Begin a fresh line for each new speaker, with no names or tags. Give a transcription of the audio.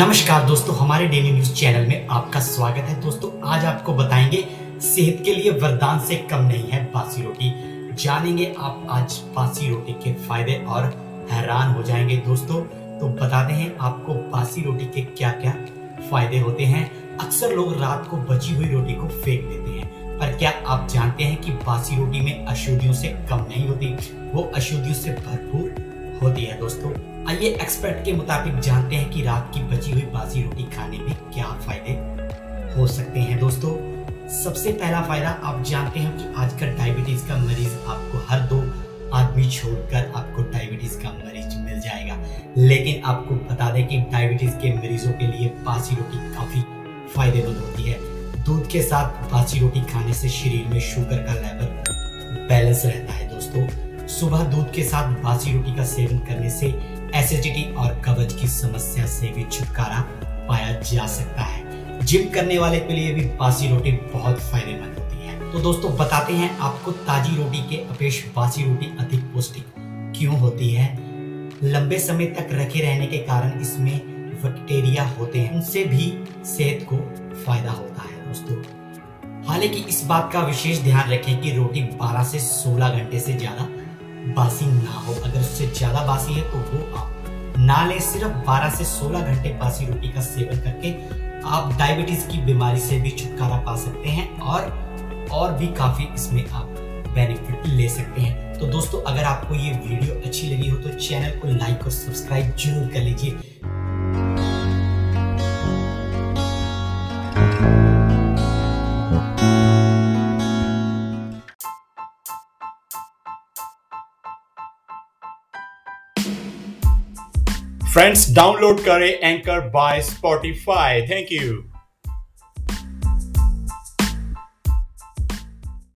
नमस्कार दोस्तों, हमारे डेली न्यूज़ चैनल में आपका स्वागत है। दोस्तों, आज आपको बताएँगे, सेहत के लिए वरदान से कम नहीं है बासी रोटी। जानेंगे आप आज बासी रोटी के फ़ायदे और हैरान हो जाएँगे दोस्तों। तो बताते हैं आपको बासी रोटी के क्या क्या फ़ायदे होते हैं। अक्सर लोग रात को बची हुई रोटी को फेंक देते हैं। पर क्या आप जानते हैं कि बासी रोटी में अशुद्धियों से कम नहीं होती? वो अशुद्धियों से भरपूर होती है दोस्तों। आइए एक्सपर्ट के मुताबिक जानते हैं कि रात की बासी रोटी खाने में क्या फ़ायदे हो सकते हैं दोस्तों? सबसे पहला फ़ायदा आप जानते हैं कि आजकल डायबिटीज़ का मरीज़ आपको हर दो आदमी छोड़कर आपको डायबिटीज़ का मरीज़ मिल जाएगा। लेकिन आपको बता दें कि डायबिटीज़ के मरीजों के लिए बासी रोटी काफ़ी फ़ायदेमंद होती है। दूध के साथ बासी रोटी खाने से शरीर में शुगर का लेवल बैलेंस रहता है दोस्तों। सुबह दूध के साथ बासी रोटी का सेवन करने से एसिडिटी और कब्ज की समस्या जा सकता है। जिम करने वाले के लिए भी बासी रोटी बहुत फ़ायदेमंद होती है। तो दोस्तों, बताते हैं आपको ताजी रोटी के अपेक्ष बासी रोटी अधिक पौष्टिक क्यों होती है। लंबे समय तक रखे रहने के कारण इसमें बैक्टीरिया होते हैं। उनसे भी सेहत को फ़ायदा होता है दोस्तों। हालाँकि इस बात का विशेष ध्यान रखें कि रोटी 12 से 16 घंटे से ज़्यादा बासी ना हो। अगर उससे ज़्यादा बासी है तो वो आप ना ले सिर्फ़ 12 से 16 घंटे बासी रोटी का सेवन करके आप डायबिटीज़ की बीमारी से भी छुटकारा पा सकते हैं और और भी काफ़ी इसमें आप बेनिफिट ले सकते हैं। तो दोस्तों, अगर आपको ये वीडियो अच्छी लगी हो तो चैनल को लाइक और सब्सक्राइब ज़रूर कर लीजिए।
फ्रेंड्स डाउनलोड करें anchor by Spotify thank you